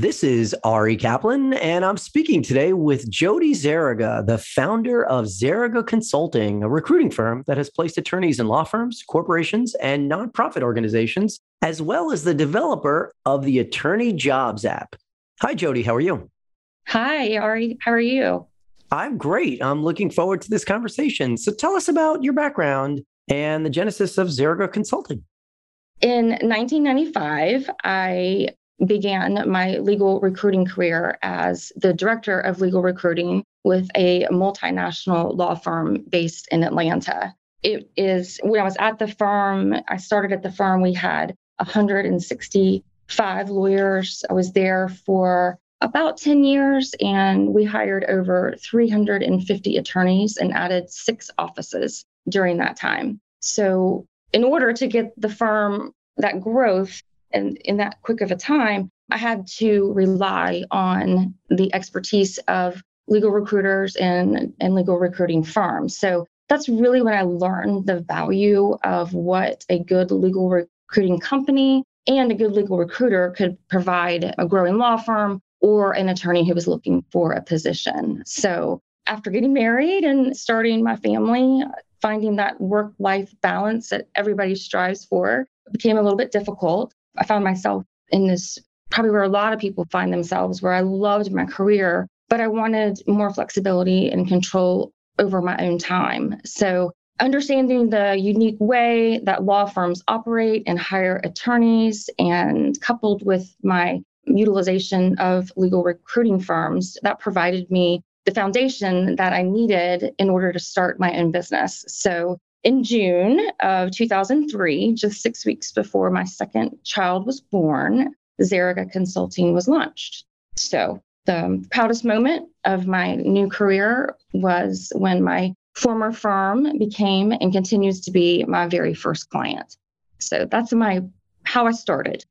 This is Ari Kaplan, and I'm speaking today with Jody Zaraga, the founder of Zaraga Consulting, a recruiting firm that has placed attorneys in law firms, corporations, and nonprofit organizations, as well as the developer of the Attorney Jobs app. Hi, Jody. How are you? Hi, Ari. How are you? I'm great. I'm looking forward to this conversation. So tell us about your background and the genesis of Zaraga Consulting. In 1995, I began my legal recruiting career as the director of legal recruiting with a multinational law firm based in Atlanta. It is when I was at the firm, I started at the firm, we had 165 lawyers. I was there for about 10 years and we hired over 350 attorneys and added six offices during that time. So, in order to get the firm that growth, and in that quick of a time, I had to rely on the expertise of legal recruiters and, and legal recruiting firms. So that's really when I learned the value of what a good legal recruiting company and a good legal recruiter could provide a growing law firm or an attorney who was looking for a position. So after getting married and starting my family, finding that work life balance that everybody strives for became a little bit difficult. I found myself in this probably where a lot of people find themselves, where I loved my career, but I wanted more flexibility and control over my own time. So, understanding the unique way that law firms operate and hire attorneys, and coupled with my utilization of legal recruiting firms, that provided me the foundation that I needed in order to start my own business. So, in June of 2003, just six weeks before my second child was born, Zaraga Consulting was launched. So, the proudest moment of my new career was when my former firm became and continues to be my very first client. So, that's my how I started.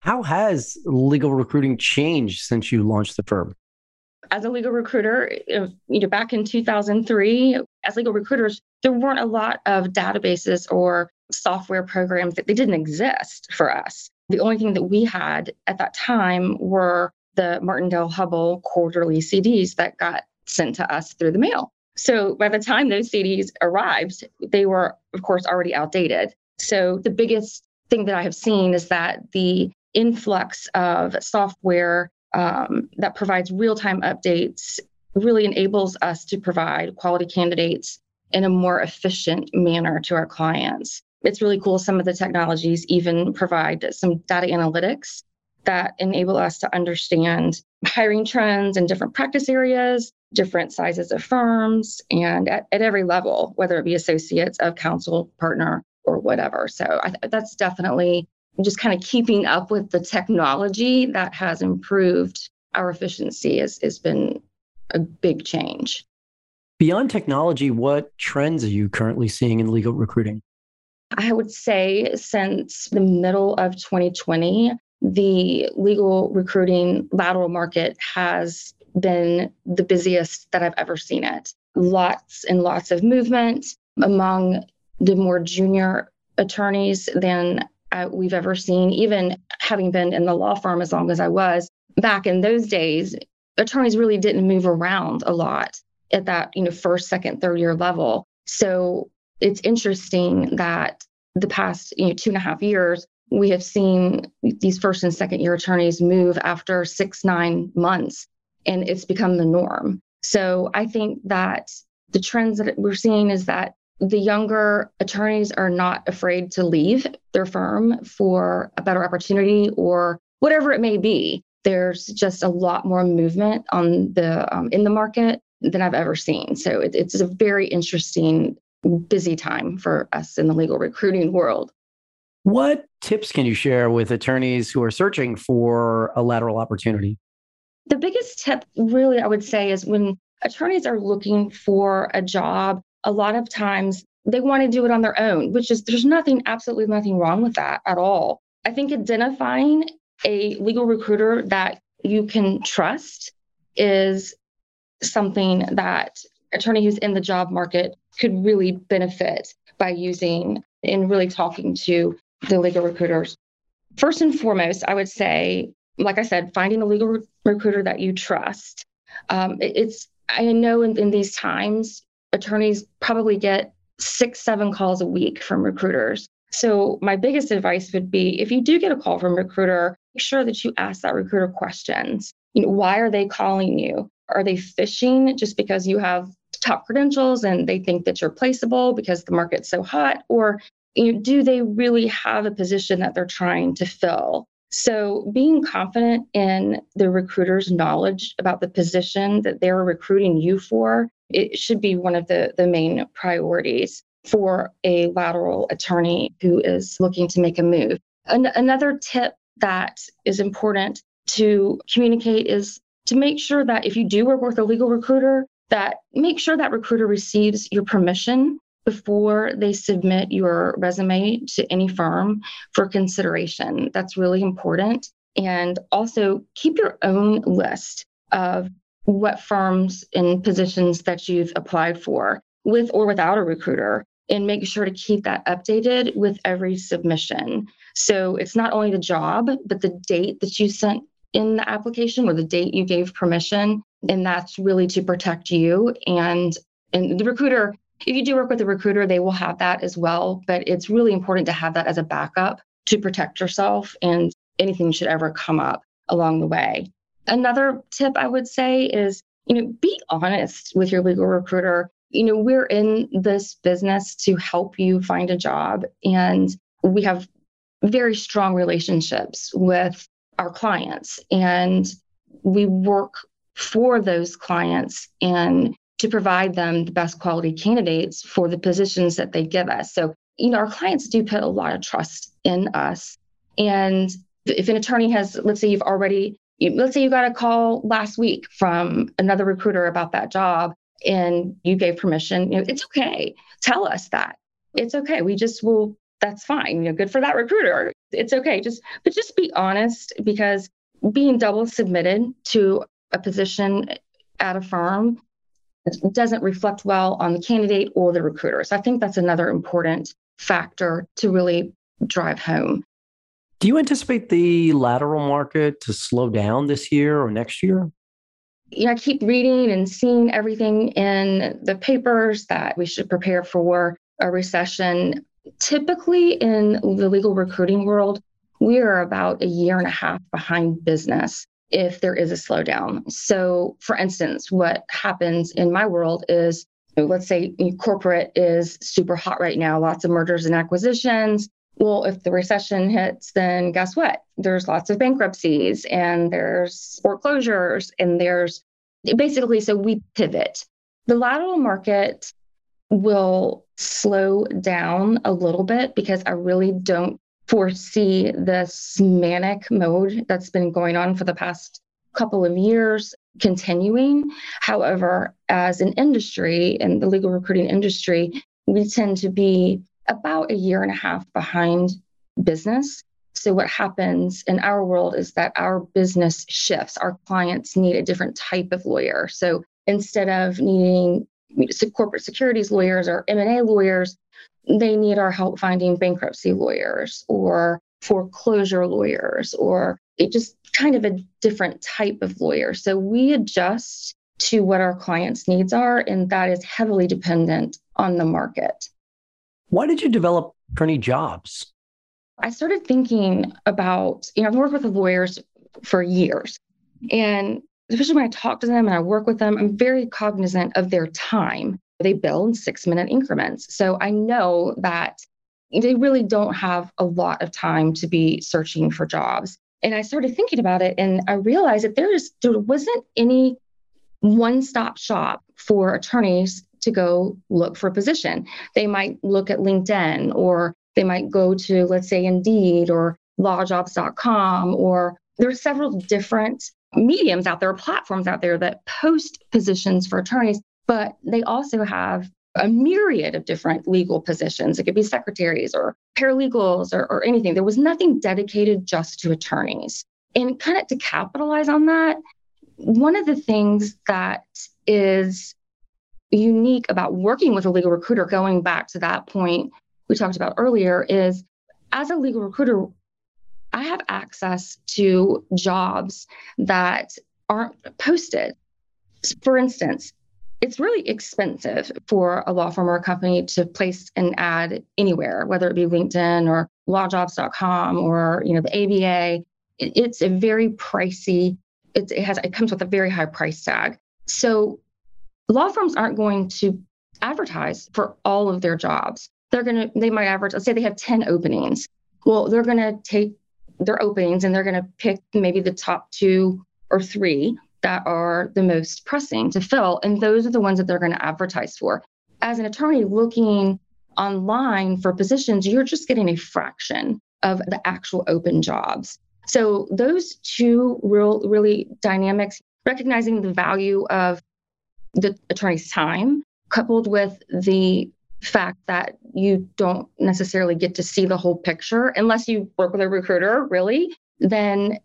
How has legal recruiting changed since you launched the firm? As a legal recruiter, you know, back in 2003, as legal recruiters, there weren't a lot of databases or software programs that they didn't exist for us. The only thing that we had at that time were the Martindale-Hubbell quarterly CDs that got sent to us through the mail. So by the time those CDs arrived, they were, of course, already outdated. So the biggest thing that I have seen is that the influx of software um, that provides real time updates really enables us to provide quality candidates in a more efficient manner to our clients. It's really cool. Some of the technologies even provide some data analytics that enable us to understand hiring trends in different practice areas, different sizes of firms, and at, at every level, whether it be associates of counsel, partner, or whatever. So I, that's definitely just kind of keeping up with the technology that has improved our efficiency has, has been a big change. Beyond technology, what trends are you currently seeing in legal recruiting? I would say since the middle of 2020, the legal recruiting lateral market has been the busiest that I've ever seen it. Lots and lots of movement among the more junior attorneys than uh, we've ever seen, even having been in the law firm as long as I was. Back in those days, attorneys really didn't move around a lot at that, you know, first, second, third year level. So it's interesting that the past, you know, two and a half years, we have seen these first and second year attorneys move after six, nine months, and it's become the norm. So I think that the trends that we're seeing is that the younger attorneys are not afraid to leave their firm for a better opportunity or whatever it may be. There's just a lot more movement on the um, in the market than I've ever seen. So it, it's a very interesting, busy time for us in the legal recruiting world. What tips can you share with attorneys who are searching for a lateral opportunity? The biggest tip, really, I would say, is when attorneys are looking for a job a lot of times they want to do it on their own, which is there's nothing, absolutely nothing wrong with that at all. I think identifying a legal recruiter that you can trust is something that attorney who's in the job market could really benefit by using and really talking to the legal recruiters. First and foremost, I would say, like I said, finding a legal re- recruiter that you trust. Um, it, it's I know in, in these times, attorneys probably get six, seven calls a week from recruiters. So my biggest advice would be if you do get a call from a recruiter, make sure that you ask that recruiter questions. You know, why are they calling you? Are they fishing just because you have top credentials and they think that you're placeable because the market's so hot? Or you know, do they really have a position that they're trying to fill? So, being confident in the recruiter's knowledge about the position that they're recruiting you for, it should be one of the, the main priorities for a lateral attorney who is looking to make a move. An- another tip that is important to communicate is to make sure that if you do work with a legal recruiter, that make sure that recruiter receives your permission before they submit your resume to any firm for consideration. That's really important. And also keep your own list of what firms and positions that you've applied for with or without a recruiter and make sure to keep that updated with every submission. So it's not only the job, but the date that you sent in the application or the date you gave permission. And that's really to protect you. And, and the recruiter, if you do work with a recruiter, they will have that as well. But it's really important to have that as a backup to protect yourself and anything should ever come up along the way. Another tip I would say is, you know, be honest with your legal recruiter. You know, we're in this business to help you find a job and we have very strong relationships with our clients and we work for those clients and to provide them the best quality candidates for the positions that they give us. So, you know, our clients do put a lot of trust in us. And if an attorney has, let's say you've already, let's say you got a call last week from another recruiter about that job and you gave permission, you know, it's okay. Tell us that. It's okay. We just will that's fine. You know, good for that recruiter. It's okay. Just but just be honest because being double submitted to a position at a firm doesn't reflect well on the candidate or the recruiter. So I think that's another important factor to really drive home. Do you anticipate the lateral market to slow down this year or next year? You know, I keep reading and seeing everything in the papers that we should prepare for a recession. Typically, in the legal recruiting world, we are about a year and a half behind business if there is a slowdown. So, for instance, what happens in my world is let's say corporate is super hot right now, lots of mergers and acquisitions. Well, if the recession hits, then guess what? There's lots of bankruptcies and there's foreclosures and there's basically so we pivot. The lateral market will slow down a little bit because I really don't foresee this manic mode that's been going on for the past couple of years continuing. However, as an industry in the legal recruiting industry, we tend to be about a year and a half behind business. So, what happens in our world is that our business shifts. Our clients need a different type of lawyer. So, instead of needing corporate securities lawyers or M&A lawyers, they need our help finding bankruptcy lawyers or foreclosure lawyers or it just kind of a different type of lawyer. So we adjust to what our clients' needs are, and that is heavily dependent on the market. Why did you develop attorney jobs? I started thinking about, you know, I've worked with lawyers for years. And especially when I talk to them and I work with them, I'm very cognizant of their time. They bill in six minute increments. So I know that they really don't have a lot of time to be searching for jobs. And I started thinking about it and I realized that there is there wasn't any one-stop shop for attorneys to go look for a position. They might look at LinkedIn or they might go to, let's say, Indeed or lawjobs.com, or there are several different mediums out there, platforms out there that post positions for attorneys, but they also have a myriad of different legal positions. It could be secretaries or paralegals or, or anything. There was nothing dedicated just to attorneys. And kind of to capitalize on that, one of the things that is unique about working with a legal recruiter, going back to that point we talked about earlier, is as a legal recruiter, I have access to jobs that aren't posted. For instance, it's really expensive for a law firm or a company to place an ad anywhere, whether it be LinkedIn or lawjobs.com or you know the ABA. It's a very pricey. It, it has it comes with a very high price tag. So law firms aren't going to advertise for all of their jobs. They're going to they might advertise. Let's say they have ten openings. Well, they're going to take their openings and they're going to pick maybe the top two or three that are the most pressing to fill. And those are the ones that they're going to advertise for. As an attorney looking online for positions, you're just getting a fraction of the actual open jobs. So those two real really dynamics, recognizing the value of the attorney's time, coupled with the fact that you don't necessarily get to see the whole picture unless you work with a recruiter, really, then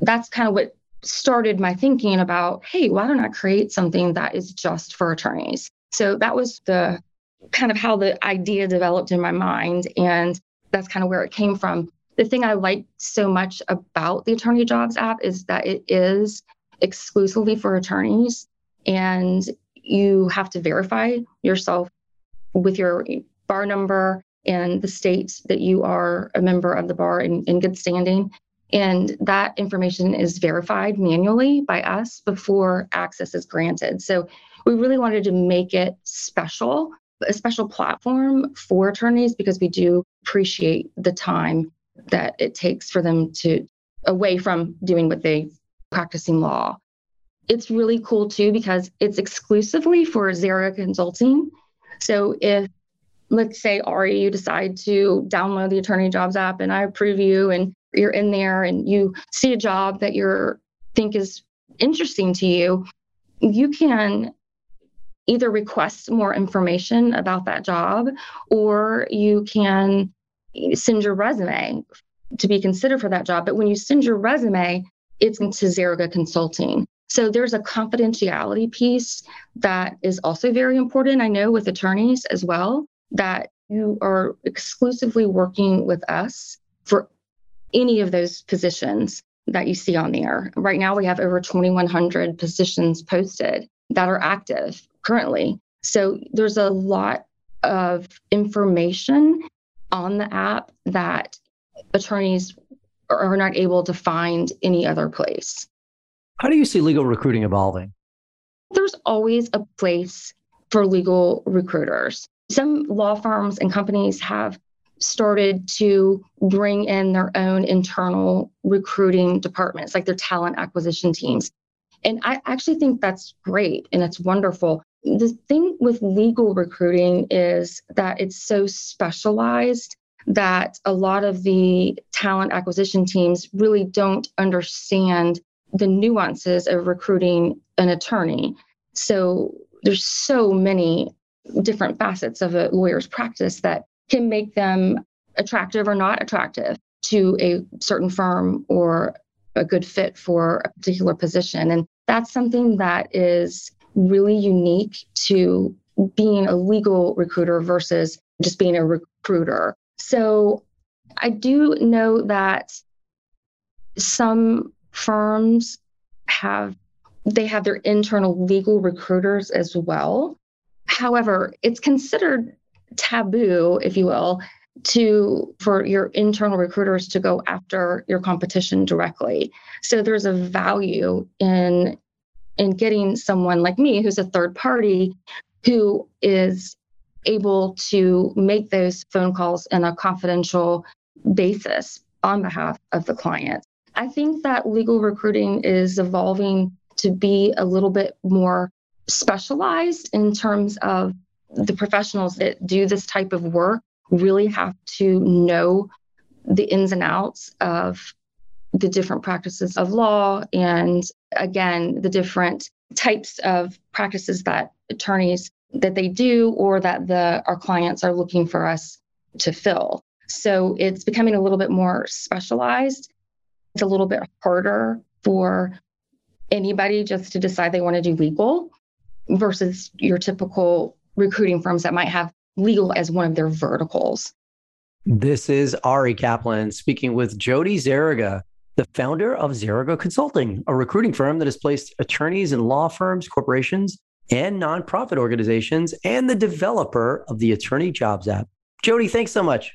that's kind of what started my thinking about hey, why don't I create something that is just for attorneys? So that was the kind of how the idea developed in my mind. And that's kind of where it came from. The thing I like so much about the Attorney Jobs app is that it is exclusively for attorneys and you have to verify yourself with your bar number and the state that you are a member of the bar in, in good standing. And that information is verified manually by us before access is granted. So we really wanted to make it special, a special platform for attorneys because we do appreciate the time that it takes for them to away from doing what they practicing law. It's really cool too because it's exclusively for Zaraga Consulting. So if let's say Ari, you decide to download the Attorney Jobs app and I approve you and you're in there and you see a job that you think is interesting to you, you can either request more information about that job or you can send your resume to be considered for that job. But when you send your resume, it's into Zaraga Consulting. So there's a confidentiality piece that is also very important. I know with attorneys as well that you are exclusively working with us for any of those positions that you see on there. Right now, we have over 2,100 positions posted that are active currently. So there's a lot of information on the app that attorneys are not able to find any other place. How do you see legal recruiting evolving? There's always a place for legal recruiters. Some law firms and companies have started to bring in their own internal recruiting departments, like their talent acquisition teams. And I actually think that's great and it's wonderful. The thing with legal recruiting is that it's so specialized that a lot of the talent acquisition teams really don't understand the nuances of recruiting an attorney. So there's so many different facets of a lawyer's practice that can make them attractive or not attractive to a certain firm or a good fit for a particular position. And that's something that is really unique to being a legal recruiter versus just being a recruiter. So I do know that some firms have they have their internal legal recruiters as well. However, it's considered taboo, if you will, to for your internal recruiters to go after your competition directly. So there's a value in in getting someone like me who's a third party who is able to make those phone calls in a confidential basis on behalf of the client. I think that legal recruiting is evolving to be a little bit more specialized in terms of the professionals that do this type of work really have to know the ins and outs of the different practices of law and again the different types of practices that attorneys that they do or that the our clients are looking for us to fill. So it's becoming a little bit more specialized It's a little bit harder for anybody just to decide they want to do legal versus your typical recruiting firms that might have legal as one of their verticals. This is Ari Kaplan speaking with Jody Zaraga, the founder of Zaraga Consulting, a recruiting firm that has placed attorneys in law firms, corporations, and nonprofit organizations, and the developer of the Attorney Jobs app. Jody, thanks so much.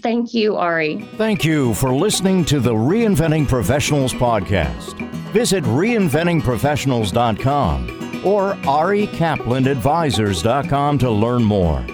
Thank you, Ari. Thank you for listening to the Reinventing Professionals podcast. Visit reinventingprofessionals.com or arikaplanadvisors.com to learn more.